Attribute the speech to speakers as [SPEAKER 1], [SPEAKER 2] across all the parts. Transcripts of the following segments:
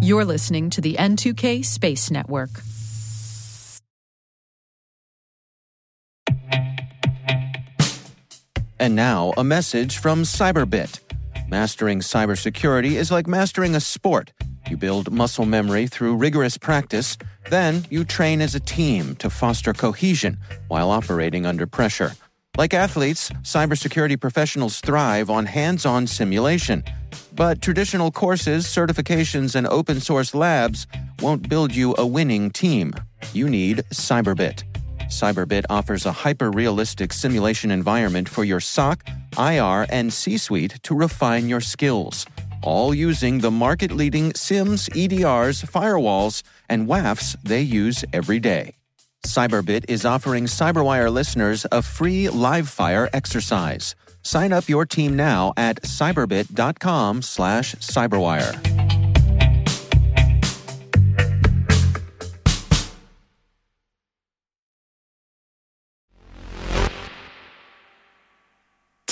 [SPEAKER 1] You're listening to the N2K Space Network.
[SPEAKER 2] And now, a message from Cyberbit. Mastering cybersecurity is like mastering a sport. You build muscle memory through rigorous practice, then you train as a team to foster cohesion while operating under pressure. Like athletes, cybersecurity professionals thrive on hands on simulation. But traditional courses, certifications, and open source labs won't build you a winning team. You need Cyberbit. Cyberbit offers a hyper realistic simulation environment for your SOC, IR, and C suite to refine your skills, all using the market leading SIMs, EDRs, firewalls, and WAFs they use every day. Cyberbit is offering Cyberwire listeners a free live fire exercise. Sign up your team now at cyberbit.com slash cyberwire.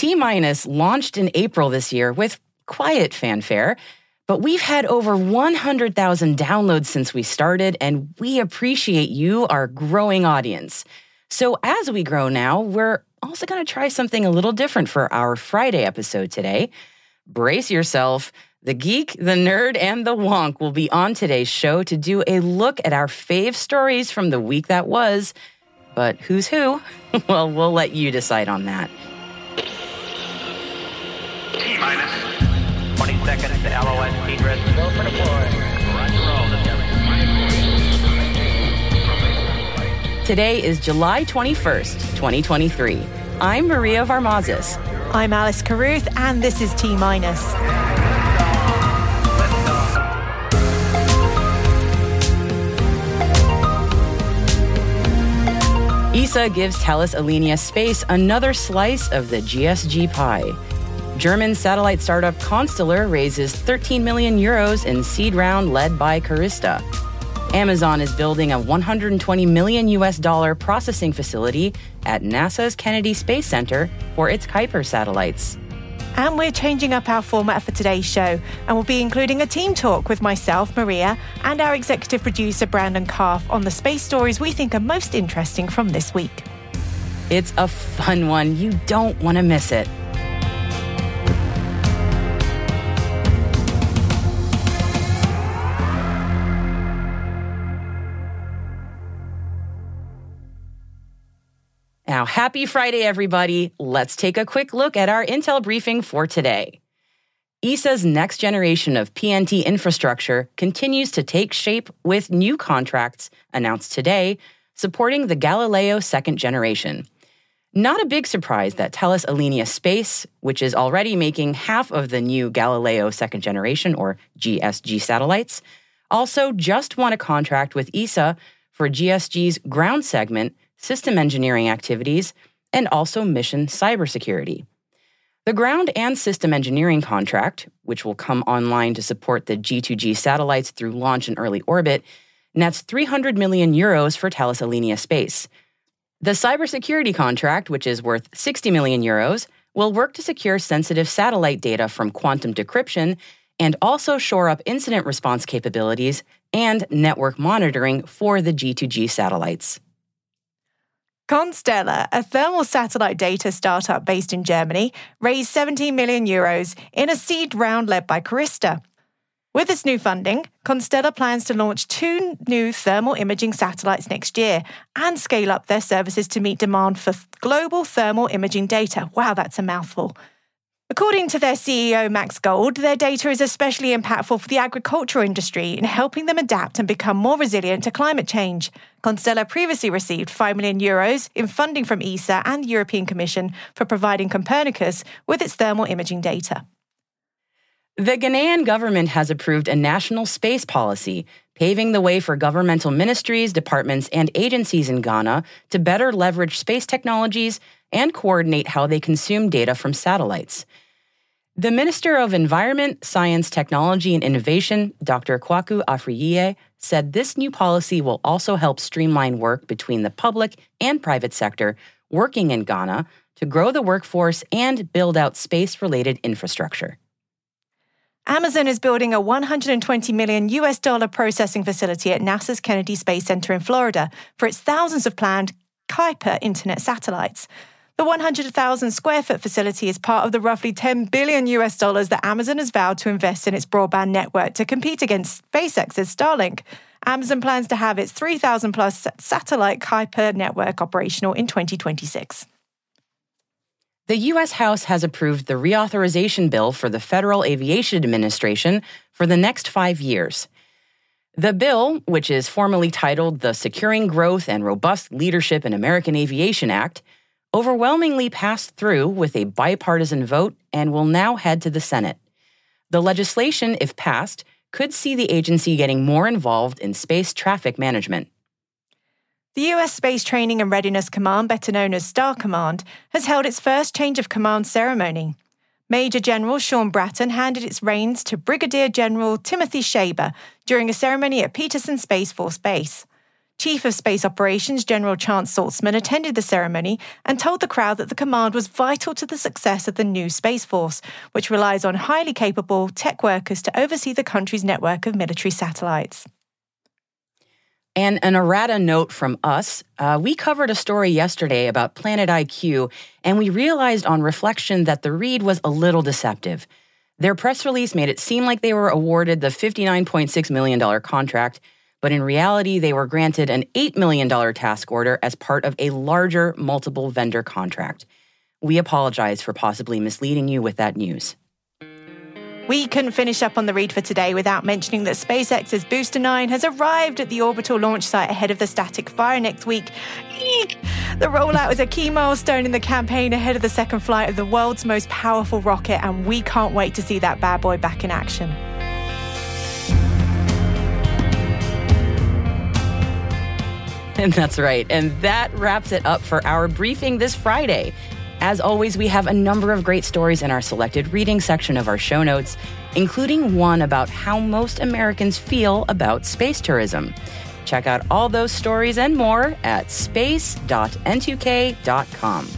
[SPEAKER 3] T Minus launched in April this year with quiet fanfare, but we've had over 100,000 downloads since we started, and we appreciate you, our growing audience. So, as we grow now, we're also going to try something a little different for our Friday episode today. Brace yourself. The geek, the nerd, and the wonk will be on today's show to do a look at our fave stories from the week that was. But who's who? well, we'll let you decide on that.
[SPEAKER 4] T minus 20 seconds to LOS speed risk. Go for.
[SPEAKER 3] Today is July 21st, 2023. I'm Maria Varmazis.
[SPEAKER 5] I'm Alice Carruth, and this is T Minus.
[SPEAKER 3] ESA gives Thales Alenia Space another slice of the GSG pie. German satellite startup Constellr raises 13 million euros in seed round led by Karista. Amazon is building a 120 million US dollar processing facility at NASA's Kennedy Space Center for its Kuiper satellites.
[SPEAKER 5] And we're changing up our format for today's show, and we'll be including a team talk with myself, Maria, and our executive producer, Brandon Karpf, on the space stories we think are most interesting from this week.
[SPEAKER 3] It's a fun one. You don't want to miss it. Now, happy Friday, everybody. Let's take a quick look at our Intel briefing for today. ESA's next generation of PNT infrastructure continues to take shape with new contracts announced today supporting the Galileo second generation. Not a big surprise that Thales Alenia Space, which is already making half of the new Galileo second generation or GSG satellites, also just won a contract with ESA for GSG's ground segment system engineering activities, and also mission cybersecurity. The ground and system engineering contract, which will come online to support the G2G satellites through launch and early orbit, nets 300 million euros for Thales Alenia Space. The cybersecurity contract, which is worth 60 million euros, will work to secure sensitive satellite data from quantum decryption and also shore up incident response capabilities and network monitoring for the G2G satellites.
[SPEAKER 5] Constellr, a thermal satellite data startup based in Germany, raised 17 million euros in a seed round led by Karista. With this new funding, Constellr plans to launch two new thermal imaging satellites next year and scale up their services to meet demand for global thermal imaging data. Wow, that's a mouthful. According to their CEO, Max Gulde, their data is especially impactful for the agricultural industry in helping them adapt and become more resilient to climate change. Constellr previously received 5 million euros in funding from ESA and the European Commission for providing Copernicus with its thermal imaging data.
[SPEAKER 3] The Ghanaian government has approved a national space policy, paving the way for governmental ministries, departments, and agencies in Ghana to better leverage space technologies and coordinate how they consume data from satellites. The Minister of Environment, Science, Technology, and Innovation, Dr. Kwaku Afriyie, said this new policy will also help streamline work between the public and private sector working in Ghana to grow the workforce and build out space related infrastructure.
[SPEAKER 5] Amazon is building a 120 million US dollar processing facility at NASA's Kennedy Space Center in Florida for its thousands of planned Kuiper internet satellites. The 100,000 square foot facility is part of the roughly 10 billion US dollars that Amazon has vowed to invest in its broadband network to compete against SpaceX's Starlink. Amazon plans to have its 3,000 plus satellite Kuiper network operational in 2026.
[SPEAKER 3] The U.S. House has approved the reauthorization bill for the Federal Aviation Administration for the next five years. The bill, which is formally titled the Securing Growth and Robust Leadership in American Aviation Act, overwhelmingly passed through with a bipartisan vote and will now head to the Senate. The legislation, if passed, could see the agency getting more involved in space traffic management.
[SPEAKER 5] The US Space Training and Readiness Command, better known as STAR Command, has held its first change of command ceremony. Major General Sean Bratton handed its reins to Brigadier General Timothy Shaber during a ceremony at Peterson Space Force Base. Chief of Space Operations General Chance Saltzman attended the ceremony and told the crowd that the command was vital to the success of the new Space Force, which relies on highly capable tech workers to oversee the country's network of military satellites.
[SPEAKER 3] And an errata note from us. Uh, we covered a story yesterday about PlanetiQ, and we realized on reflection that the read was a little deceptive. Their press release made it seem like they were awarded the $59.6 million contract, but in reality, they were granted an $8 million task order as part of a larger multiple vendor contract. We apologize for possibly misleading you with that news.
[SPEAKER 5] We couldn't finish up on the read for today without mentioning that SpaceX's Booster 9 has arrived at the orbital launch site ahead of the static fire next week. Eek! The rollout is a key milestone in the campaign ahead of the second flight of the world's most powerful rocket, and we can't wait to see that bad boy back in action.
[SPEAKER 3] And that's right. And that wraps it up for our briefing this Friday. As always, we have a number of great stories in our selected reading section of our show notes, including one about how most Americans feel about space tourism. Check out all those stories and more at space.n2k.com.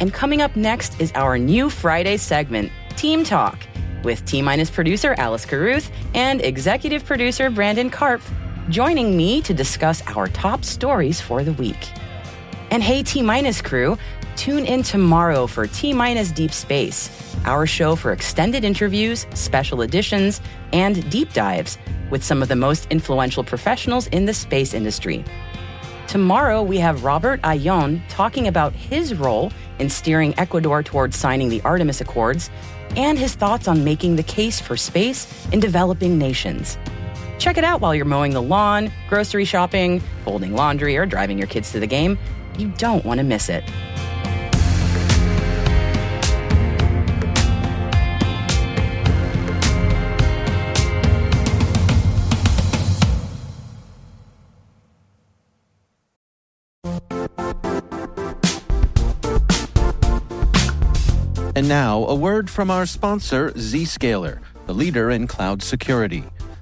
[SPEAKER 3] And coming up next is our new Friday segment, Team Talk, with T Minus producer Alice Carruth and executive producer Brandon Karpf joining me to discuss our top stories for the week. And hey, T Minus crew, Tune in tomorrow for T Minus Deep Space, our show for extended interviews, special editions, and deep dives with some of the most influential professionals in the space industry. Tomorrow, we have Robert Ayon talking about his role in steering Ecuador towards signing the Artemis Accords and his thoughts on making the case for space in developing nations. Check it out while you're mowing the lawn, grocery shopping, folding laundry, or driving your kids to the game. You don't want to miss it.
[SPEAKER 2] And now, a word from our sponsor, Zscaler, the leader in cloud security.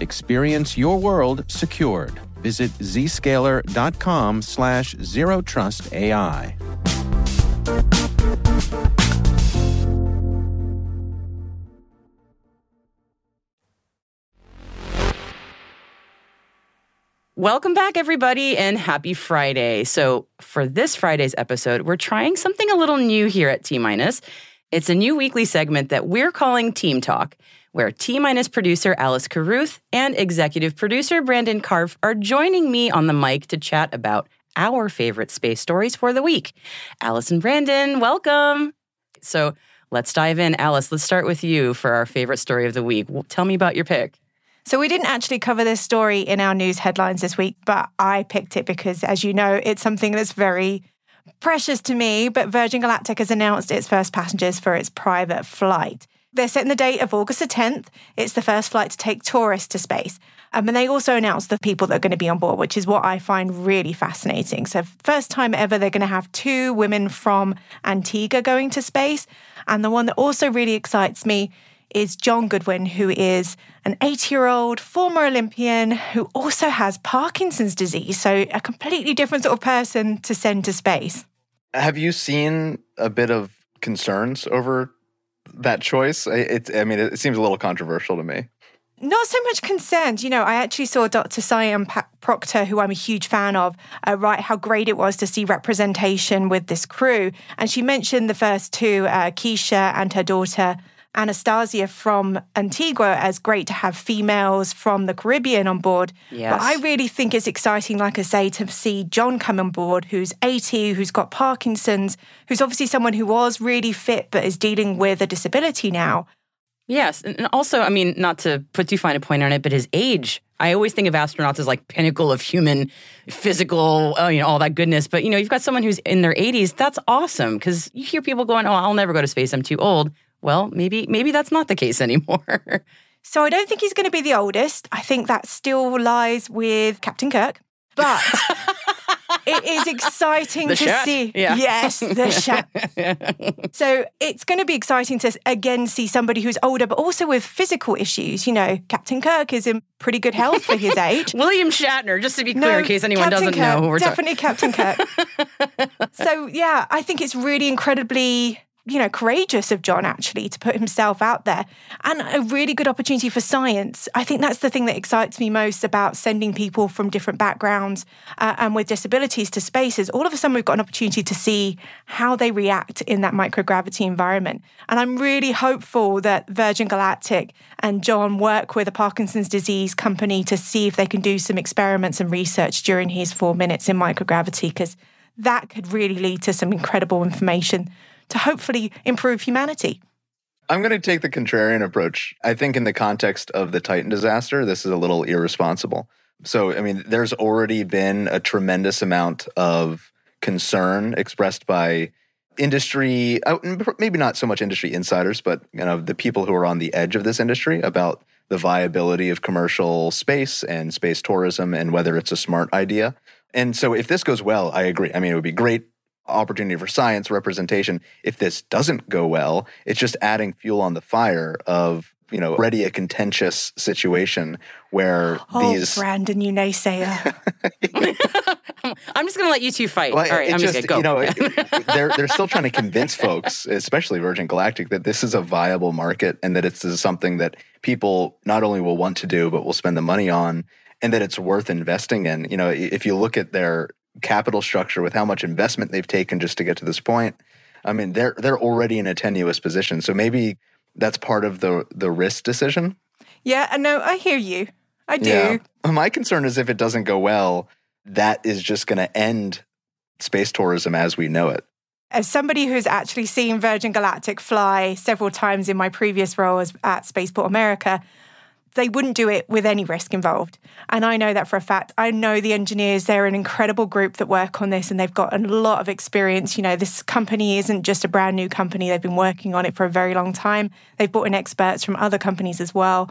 [SPEAKER 2] Experience your world secured. Visit zscaler.com slash zero trust AI.
[SPEAKER 3] Welcome back, everybody, and happy Friday. So, for this Friday's episode, we're trying something a little new here at T Minus. It's a new weekly segment that we're calling Team Talk, where T Minus producer Alice Carruth and executive producer Brandon Karpf are joining me on the mic to chat about our favorite space stories for the week. Alice and Brandon, welcome. So, let's dive in. Alice, let's start with you for our favorite story of the week. Tell me about your pick.
[SPEAKER 5] So, we didn't actually cover this story in our news headlines this week, but I picked it because, as you know, it's something that's very precious to me. But Virgin Galactic has announced its first passengers for its private flight. They're setting the date of August the 10th. It's the first flight to take tourists to space. Um, and they also announced the people that are going to be on board, which is what I find really fascinating. So, first time ever, they're going to have two women from Antigua going to space. And the one that also really excites me is Jon Goodwin, who is an 80 year old former Olympian who also has Parkinson's disease. So, a completely different sort of person to send to space.
[SPEAKER 6] Have you seen a bit of concerns over that choice? It, I mean, it seems a little controversial to me.
[SPEAKER 5] Not so much concerned. You know, I actually saw Dr. Sian Proctor, who I'm a huge fan of, uh, write how great it was to see representation with this crew. And she mentioned the first two, uh, Keisha and her daughter, Anastasia from Antigua as great to have females from the Caribbean on board.
[SPEAKER 3] Yes.
[SPEAKER 5] But I really think it's exciting, like I say, to see John come on board, who's 80, who's got Parkinson's, who's obviously someone who was really fit but is dealing with a disability now.
[SPEAKER 3] Yes. And also, I mean, not to put too fine a point on it, but his age. I always think of astronauts as like pinnacle of human physical, uh, you know, all that goodness. But, you know, you've got someone who's in their 80s. That's awesome because you hear people going, oh, I'll never go to space. I'm too old. Well, maybe maybe that's not the case anymore.
[SPEAKER 5] so I don't think he's going to be the oldest. I think that still lies with Captain Kirk. But it is exciting
[SPEAKER 3] the
[SPEAKER 5] to see.
[SPEAKER 3] Yeah.
[SPEAKER 5] Yes, the shat. so it's going to be exciting to again see somebody who's older, but also with physical issues. You know, Captain Kirk is in pretty good health for his age.
[SPEAKER 3] William Shatner, just to be clear, in case anyone
[SPEAKER 5] Captain
[SPEAKER 3] doesn't
[SPEAKER 5] Kirk,
[SPEAKER 3] know who we're
[SPEAKER 5] definitely
[SPEAKER 3] talking.
[SPEAKER 5] Captain Kirk. so yeah, I think it's really incredibly you know, courageous of John actually to put himself out there and a really good opportunity for science. I think that's the thing that excites me most about sending people from different backgrounds uh, and with disabilities to spaces. All of a sudden, we've got an opportunity to see how they react in that microgravity environment. And I'm really hopeful that Virgin Galactic and John work with a Parkinson's disease company to see if they can do some experiments and research during his four minutes in microgravity, because that could really lead to some incredible information to hopefully improve humanity.
[SPEAKER 6] I'm going to take the contrarian approach. I think, in the context of the Titan disaster, this is a little irresponsible. So, I mean, there's already been a tremendous amount of concern expressed by industry, uh, maybe not so much industry insiders, but you know, the people who are on the edge of this industry about the viability of commercial space and space tourism and whether it's a smart idea. And so, if this goes well, I agree. I mean, it would be great opportunity for science representation. If this doesn't go well, it's just adding fuel on the fire of you know already a contentious situation where
[SPEAKER 5] oh,
[SPEAKER 6] these
[SPEAKER 5] Brandon, you naysayer.
[SPEAKER 3] I'm just going to let you two fight.
[SPEAKER 6] Well,
[SPEAKER 3] All right,
[SPEAKER 6] it
[SPEAKER 3] I'm
[SPEAKER 6] just,
[SPEAKER 3] just gonna go.
[SPEAKER 6] You know, they're they're still trying to convince folks, especially Virgin Galactic, that this is a viable market and that it's something that people not only will want to do but will spend the money on, and that it's worth investing in. You know, if you look at their capital structure with how much investment they've taken just to get to this point, I mean, they're they're already in a tenuous position. So maybe that's part of the the risk decision.
[SPEAKER 5] yeah, I know. I hear you. I do.
[SPEAKER 6] Yeah. My concern is if it doesn't go well, that is just going to end space tourism as we know it.
[SPEAKER 5] As somebody who's actually seen Virgin Galactic fly several times in my previous role as at Spaceport America, they wouldn't do it with any risk involved. And I know that for a fact. I know the engineers, they're an incredible group that work on this and they've got a lot of experience. You know, this company isn't just a brand new company, they've been working on it for a very long time. They've brought in experts from other companies as well.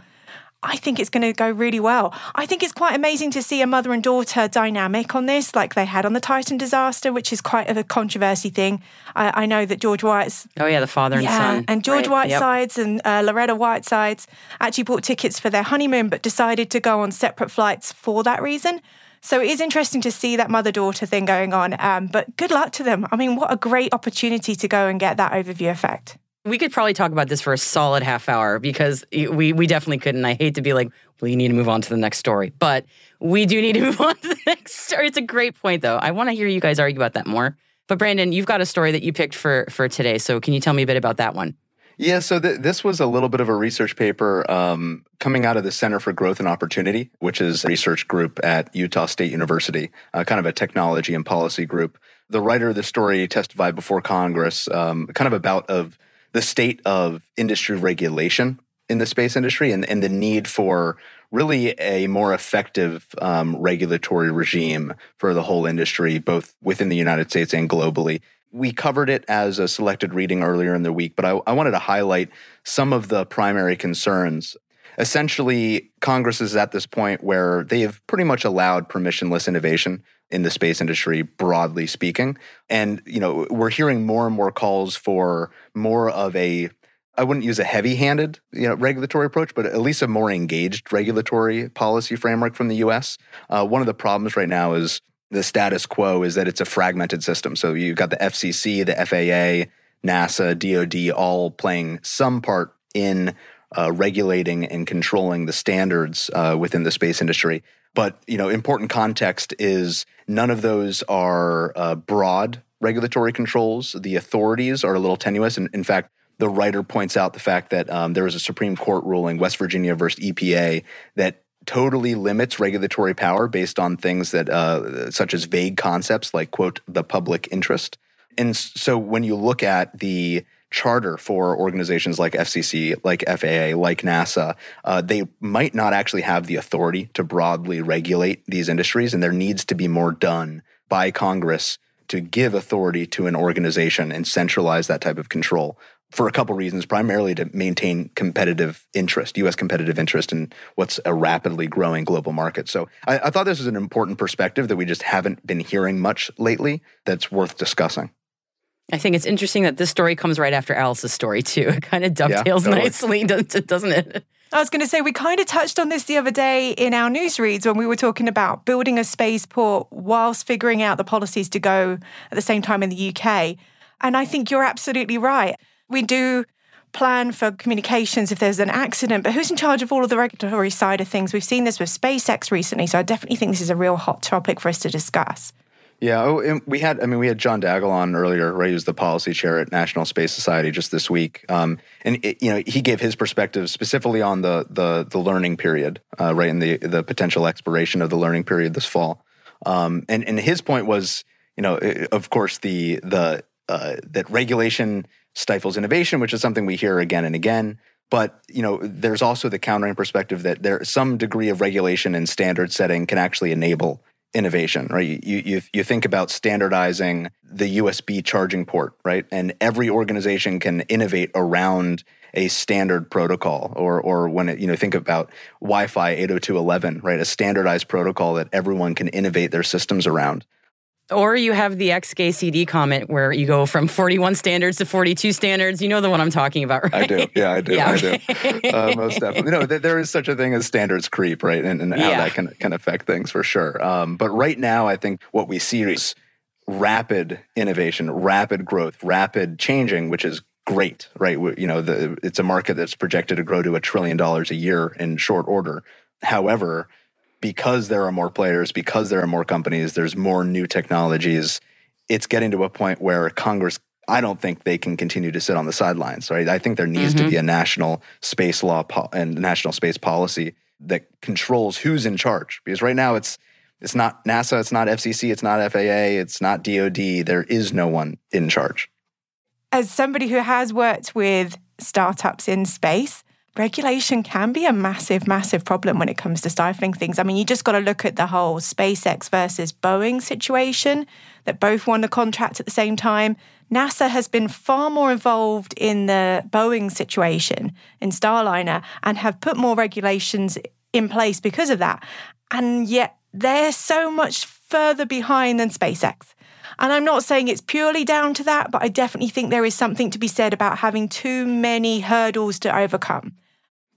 [SPEAKER 5] I think it's going to go really well. I think it's quite amazing to see a mother and daughter dynamic on this, like they had on the Titan disaster, which is quite a controversy thing. I, I know that George White's
[SPEAKER 3] Oh, yeah, the father and
[SPEAKER 5] yeah,
[SPEAKER 3] son.
[SPEAKER 5] and George
[SPEAKER 3] Right, yep.
[SPEAKER 5] Whitesides and uh, Loretta Whitesides actually bought tickets for their honeymoon, but decided to go on separate flights for that reason. So it is interesting to see that mother daughter thing going on. Um, but good luck to them. I mean, what a great opportunity to go and get that overview effect.
[SPEAKER 3] We could probably talk about this for a solid half hour because we we definitely couldn't. I hate to be like, well, you need to move on to the next story, but we do need to move on to the next story. It's a great point, though. I want to hear you guys argue about that more. But Brandon, you've got a story that you picked for for today, so can you tell me a bit about that one?
[SPEAKER 6] Yeah, so th- this was a little bit of a research paper um, coming out of the Center for Growth and Opportunity, which is a research group at Utah State University, uh, kind of a technology and policy group. The writer of the story testified before Congress, um, kind of about of the state of industry regulation in the space industry and, and the need for really a more effective um, regulatory regime for the whole industry, both within the United States and globally. We covered it as a selected reading earlier in the week, but I, I wanted to highlight some of the primary concerns. Essentially, Congress is at this point where they have pretty much allowed permissionless innovation in the space industry broadly speaking and you know we're hearing more and more calls for more of a I wouldn't use a heavy-handed, you know, regulatory approach, but at least a more engaged regulatory policy framework from the U.S. Uh, one of the problems right now is the status quo is that it's a fragmented system. So you've got the FCC, the FAA, NASA, DoD, all playing some part in uh, regulating and controlling the standards uh, within the space industry. But you know, important context is none of those are uh, broad regulatory controls. The authorities are a little tenuous, and in fact, the writer points out the fact that um, there was a Supreme Court ruling, West Virginia versus EPA, that totally limits regulatory power based on things that, uh, such as vague concepts like, quote, the public interest. And so when you look at the charter for organizations like FCC, like FAA, like NASA, uh, they might not actually have the authority to broadly regulate these industries, and there needs to be more done by Congress to give authority to an organization and centralize that type of control for a couple reasons, primarily to maintain competitive interest, U.S. competitive interest in what's a rapidly growing global market. So I, I, thought this was an important perspective that we just haven't been hearing much lately that's worth discussing.
[SPEAKER 3] I think it's interesting that this story comes right after Alice's story, too. It kind of dovetails yeah, totally. nicely, doesn't it?
[SPEAKER 5] I was going to say, we kind of touched on this the other day in our news reads when we were talking about building a spaceport whilst figuring out the policies to go at the same time in the UK. And I think you're absolutely right. We do plan for communications if there's an accident, but who's in charge of all of the regulatory side of things? We've seen this with SpaceX recently, so I definitely think this is a real hot topic for us to discuss.
[SPEAKER 6] Yeah, oh, we had. I mean, we had John Daggle on earlier, right? He was the policy chair at National Space Society just this week, um, and it, you know he gave his perspective specifically on the the, the learning period, uh, right, and the the potential expiration of the learning period this fall. Um, and and his point was, you know, of course, the the uh, that regulation stifles innovation, which is something we hear again and again. But you know, there's also the countering perspective that there some degree of regulation and standard setting can actually enable innovation, right? You, you, you think about standardizing the USB charging port, right? And every organization can innovate around a standard protocol or, or when it, you know, think about Wi-Fi 802.11, right? A standardized protocol that everyone can innovate their systems around.
[SPEAKER 3] Or you have the XKCD comment where you go from 41 standards to 42 standards. You know the one I'm talking about, right? I
[SPEAKER 6] do. Yeah, I do. Yeah. I do. Uh, most definitely. You know, there is such a thing as standards creep, right? And, and how yeah. that can, can affect things for sure. Um, but right now, I think what we see is rapid innovation, rapid growth, rapid changing, which is great, right? You know, the, it's a market that's projected to grow to a trillion dollars a year in short order. However, because there are more players, because there are more companies, there's more new technologies. It's getting to a point where Congress, I don't think they can continue to sit on the sidelines, right? I think there needs mm-hmm. to be a national space law po- and national space policy that controls who's in charge. Because right now it's it's not NASA, it's not FCC, it's not FAA, it's not DoD. There is no one in charge.
[SPEAKER 5] As somebody who has worked with startups in space, regulation can be a massive, massive problem when it comes to stifling things. I mean, you just got to look at the whole SpaceX versus Boeing situation that both won the contract at the same time. NASA has been far more involved in the Boeing situation in Starliner and have put more regulations in place because of that. And yet they're so much further behind than SpaceX. And I'm not saying it's purely down to that, but I definitely think there is something to be said about having too many hurdles to overcome.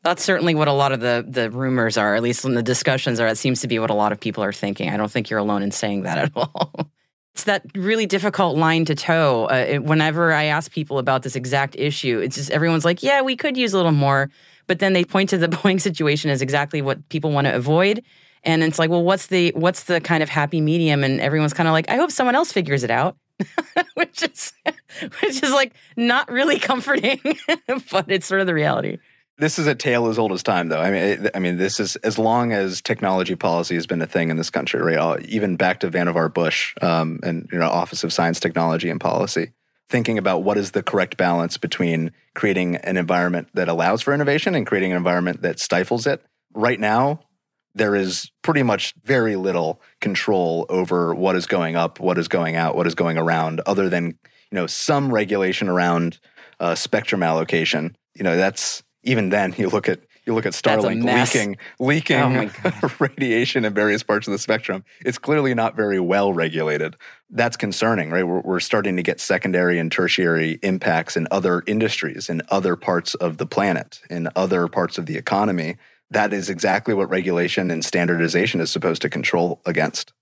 [SPEAKER 3] That's certainly what a lot of the the rumors are, at least in the discussions are. It seems to be what a lot of people are thinking. I don't think you're alone in saying that at all. it's that really difficult line to toe. Uh, it, whenever I ask people about this exact issue, it's just everyone's like, "Yeah, we could use a little more," but then they point to the Boeing situation as exactly what people want to avoid. And it's like, well, what's the what's the kind of happy medium? And everyone's kind of like, I hope someone else figures it out, which is which is like not really comforting, but it's sort of the reality.
[SPEAKER 6] This is a tale as old as time, though. I mean, I mean, this is as long as technology policy has been a thing in this country, right? Even back to Vannevar Bush um, and you know, Office of Science, Technology, and Policy, thinking about what is the correct balance between creating an environment that allows for innovation and creating an environment that stifles it. Right now, there is pretty much very little control over what is going up, what is going out, what is going around, other than you know, some regulation around uh, spectrum allocation. You know, that's even then you look at you look at Starlink leaking leaking
[SPEAKER 3] Oh
[SPEAKER 6] radiation in various parts of the spectrum. It's clearly not very well regulated. That's concerning, right? We're, we're starting to get secondary and tertiary impacts in other industries, in other parts of the planet, in other parts of the economy. That is exactly what regulation and standardization is supposed to control against.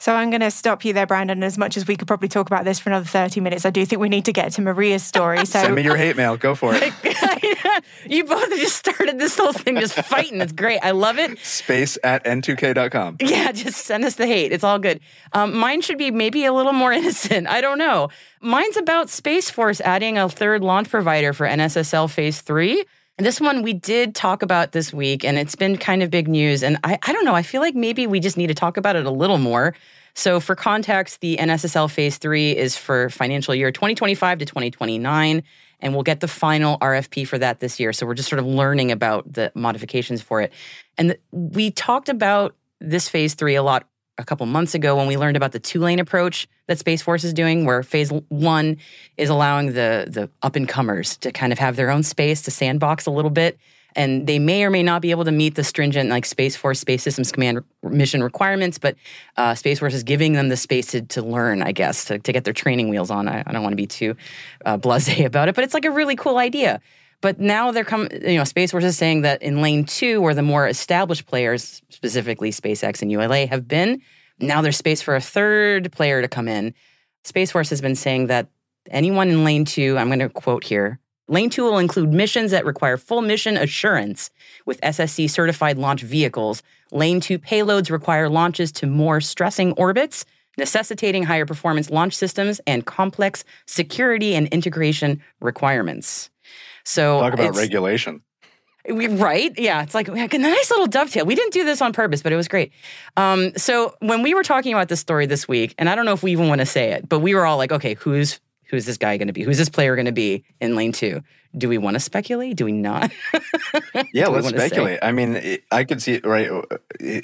[SPEAKER 5] So I'm going to stop you there, Brandon. As much as we could probably talk about this for another 30 minutes, I do think we need to get to Maria's story. So
[SPEAKER 6] Send me your hate mail. Go for it.
[SPEAKER 3] you both just started this whole thing just fighting. It's great. I love it.
[SPEAKER 6] Space at n2k.com.
[SPEAKER 3] Yeah, just send us the hate. It's all good. Um, mine should be maybe a little more innocent. I don't know. Mine's about Space Force adding a third launch provider for NSSL Phase 3. And this one we did talk about this week, and it's been kind of big news. And I, I don't know, I feel like maybe we just need to talk about it a little more. So, for context, the NSSL Phase 3 is for financial year 2025 to 2029, and we'll get the final RFP for that this year. So, we're just sort of learning about the modifications for it. And we talked about this Phase 3 a lot a couple months ago when we learned about the two lane approach that Space Force is doing, where phase one is allowing the, the up and comers to kind of have their own space to sandbox a little bit. And they may or may not be able to meet the stringent like Space Force Space Systems Command mission requirements, but uh, Space Force is giving them the space to, to learn, I guess, to, to get their training wheels on. I, I don't want to be too uh, blasé about it, but it's like a really cool idea. But now they're coming, you know, Space Force is saying that in lane two, where the more established players, specifically SpaceX and ULA, have been, now there's space for a third player to come in. Space Force has been saying that anyone in lane two, I'm going to quote here lane two will include missions that require full mission assurance with SSC certified launch vehicles. Lane two payloads require launches to more stressing orbits, necessitating higher performance launch systems and complex security and integration requirements. So
[SPEAKER 6] Talk about regulation.
[SPEAKER 3] we, right? Yeah. It's like a nice little dovetail. We didn't do this on purpose, but it was great. Um, so when we were talking about this story this week, and I don't know if we even want to say it, but we were all like, okay, who's who's this guy going to be? Who's this player going to be in lane two? Do we want to speculate? Do we not?
[SPEAKER 6] Yeah,
[SPEAKER 3] Do
[SPEAKER 6] let's
[SPEAKER 3] wanna say?
[SPEAKER 6] speculate. I mean, I could see right. uh,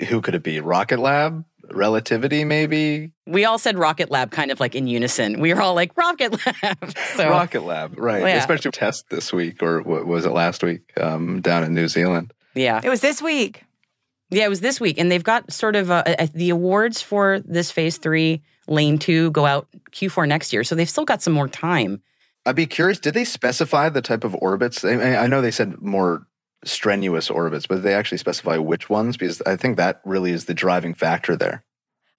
[SPEAKER 6] Who could it be? Rocket Lab, Relativity, maybe.
[SPEAKER 3] we all said Rocket Lab kind of like in unison. We were all like, Rocket Lab. so
[SPEAKER 6] Rocket Lab, right?
[SPEAKER 3] Yeah.
[SPEAKER 6] Especially test this week, or what was it last week um, down in New Zealand?
[SPEAKER 3] yeah.
[SPEAKER 5] it was this week.
[SPEAKER 3] Yeah, it was this week, and they've got sort of uh, uh, the awards for this phase three lane two go out Q4 next year, so they've still got some more time.
[SPEAKER 6] I'd be curious. Did they specify the type of orbits? I, mean, I know they said more strenuous orbits, but they actually specify which ones? Because I think that really is the driving factor there.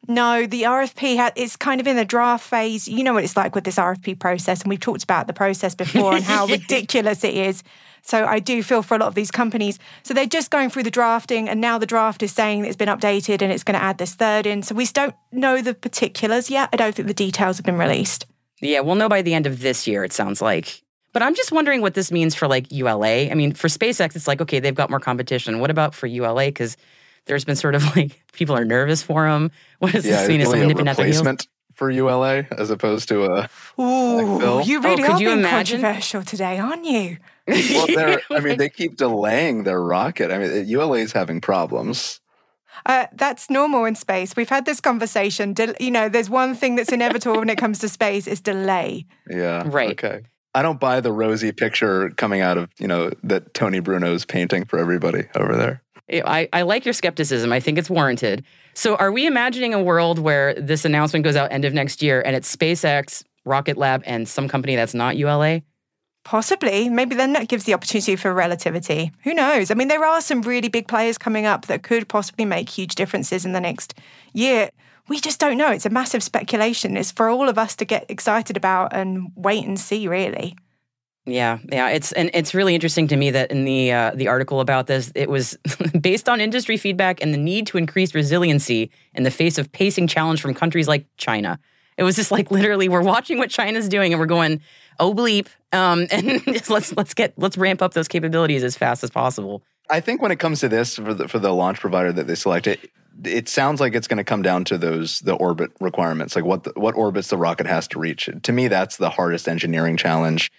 [SPEAKER 5] No, the RFP ha- is kind of in the draft phase. You know what it's like with this RFP process, and we've talked about the process before and how ridiculous it is. So I do feel for a lot of these companies. So they're just going through the drafting, and now the draft is saying that it's been updated and it's going to add this third in. So we don't know the particulars yet. I don't think the details have been released.
[SPEAKER 3] Yeah, we'll know by the end of this year, it sounds like. But I'm just wondering what this means for like ULA. I mean, for SpaceX, it's like, okay, they've got more competition. What about for ULA? Because there's been sort of like people are nervous for them. What does
[SPEAKER 6] Yeah,
[SPEAKER 3] this mean? Is
[SPEAKER 6] it's
[SPEAKER 3] someone
[SPEAKER 6] really a
[SPEAKER 3] nipping at their heels?
[SPEAKER 6] replacement for ULA as opposed to a.
[SPEAKER 5] Ooh,
[SPEAKER 6] Phil?
[SPEAKER 5] you really
[SPEAKER 3] Oh, could
[SPEAKER 5] are
[SPEAKER 3] you
[SPEAKER 5] being
[SPEAKER 3] imagine?
[SPEAKER 5] controversial today, aren't you?
[SPEAKER 6] Well, they're, I mean, they keep delaying their rocket. I mean, ULA is having problems.
[SPEAKER 5] Uh, that's normal in space. We've had this conversation. Del- you know, there's one thing that's inevitable when it comes to space is delay.
[SPEAKER 6] Yeah.
[SPEAKER 3] Right.
[SPEAKER 6] Okay. I don't buy the rosy picture coming out of, you know, that Tory Bruno's painting for everybody over there.
[SPEAKER 3] I, I like your skepticism. I think it's warranted. So, are we imagining a world where this announcement goes out end of next year and it's SpaceX, Rocket Lab, and some company that's not ULA?
[SPEAKER 5] Possibly. Maybe then that gives the opportunity for relativity. Who knows? I mean, there are some really big players coming up that could possibly make huge differences in the next year. We just don't know. It's a massive speculation. It's for all of us to get excited about and wait and see, really.
[SPEAKER 3] Yeah, yeah, it's and it's really interesting to me that in the uh, the article about this, it was based on industry feedback and the need to increase resiliency in the face of pacing challenge from countries like China. It was just like literally, we're watching what China's doing and we're going, oh bleep, um, and just let's let's get let's ramp up those capabilities as fast as possible.
[SPEAKER 6] I think when it comes to this for the for the launch provider that they select, it it sounds like it's going to come down to those the orbit requirements, like what the, what orbits the rocket has to reach. To me, that's the hardest engineering challenge.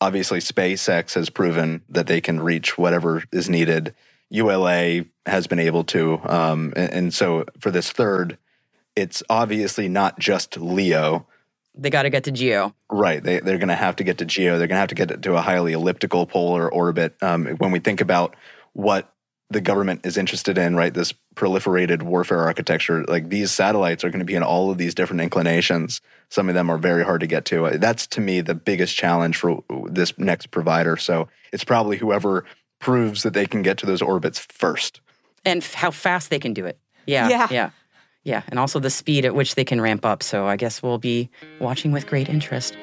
[SPEAKER 6] Obviously, SpaceX has proven that they can reach whatever is needed. ULA has been able to, um, and, and so for this third, it's obviously not just Leo.
[SPEAKER 3] They got to get to geo.
[SPEAKER 6] Right. They, they're going to have to get to geo. They're going to have to get to a highly elliptical polar orbit. Um, when we think about what the government is interested in, right, this proliferated warfare architecture, like these satellites are going to be in all of these different inclinations. Some of them are very hard to get to. That's to me the biggest challenge for this next provider. So it's probably whoever proves that they can get to those orbits first.
[SPEAKER 3] And f- how fast they can do it. Yeah.
[SPEAKER 5] Yeah.
[SPEAKER 3] Yeah. Yeah. And also the speed at which they can ramp up. So I guess we'll be watching with great interest.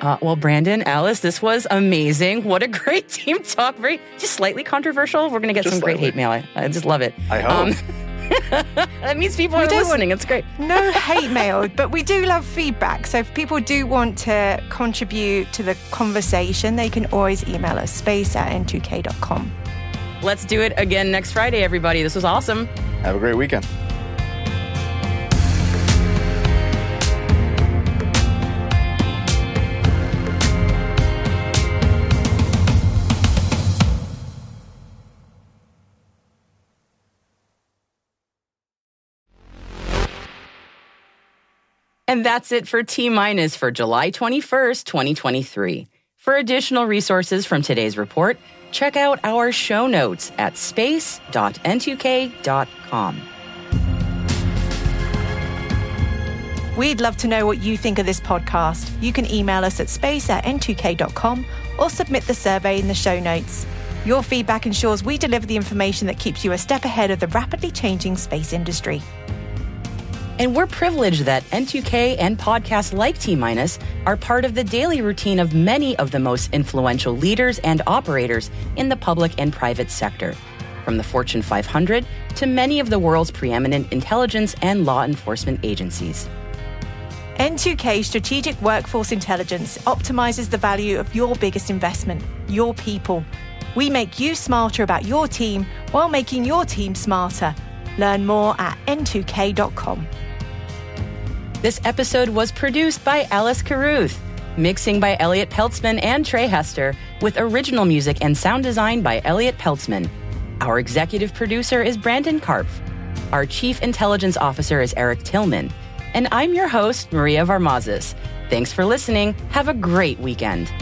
[SPEAKER 3] Uh, well, Brandon, Alice, this was amazing. What a great team talk. Very just slightly controversial. We're going to get
[SPEAKER 6] Just
[SPEAKER 3] some great hate mail. I, I just love it.
[SPEAKER 6] I hope.
[SPEAKER 3] that means people
[SPEAKER 5] We
[SPEAKER 3] are
[SPEAKER 5] do
[SPEAKER 3] listening. It's great.
[SPEAKER 5] No hate mail, but we do love feedback. So if people do want to contribute to the conversation, they can always email us space at n2k.com.
[SPEAKER 3] Let's do it again next Friday, everybody. This was awesome.
[SPEAKER 6] Have a great weekend.
[SPEAKER 3] And that's it for T minus for July 21st, 2023. For additional resources from today's report, check out our show notes at space.n2k.com.
[SPEAKER 5] We'd love to know what you think of this podcast. You can email us at space at n2k.com or submit the survey in the show notes. Your feedback ensures we deliver the information that keeps you a step ahead of the rapidly changing space industry.
[SPEAKER 3] And we're privileged that N2K and podcasts like T Minus are part of the daily routine of many of the most influential leaders and operators in the public and private sector, from the Fortune 500 to many of the world's preeminent intelligence and law enforcement agencies.
[SPEAKER 5] N2K Strategic Workforce Intelligence optimizes the value of your biggest investment, your people. We make you smarter about your team while making your team smarter. Learn more at n2k.com.
[SPEAKER 3] This episode was produced by Alice Carruth, mixing by Elliot Peltzman and Trey Hester, with original music and sound design by Elliot Peltzman. Our executive producer is Brandon Karpf. Our chief intelligence officer is Eric Tillman. And I'm your host, Maria Varmazis. Thanks for listening. Have a great weekend.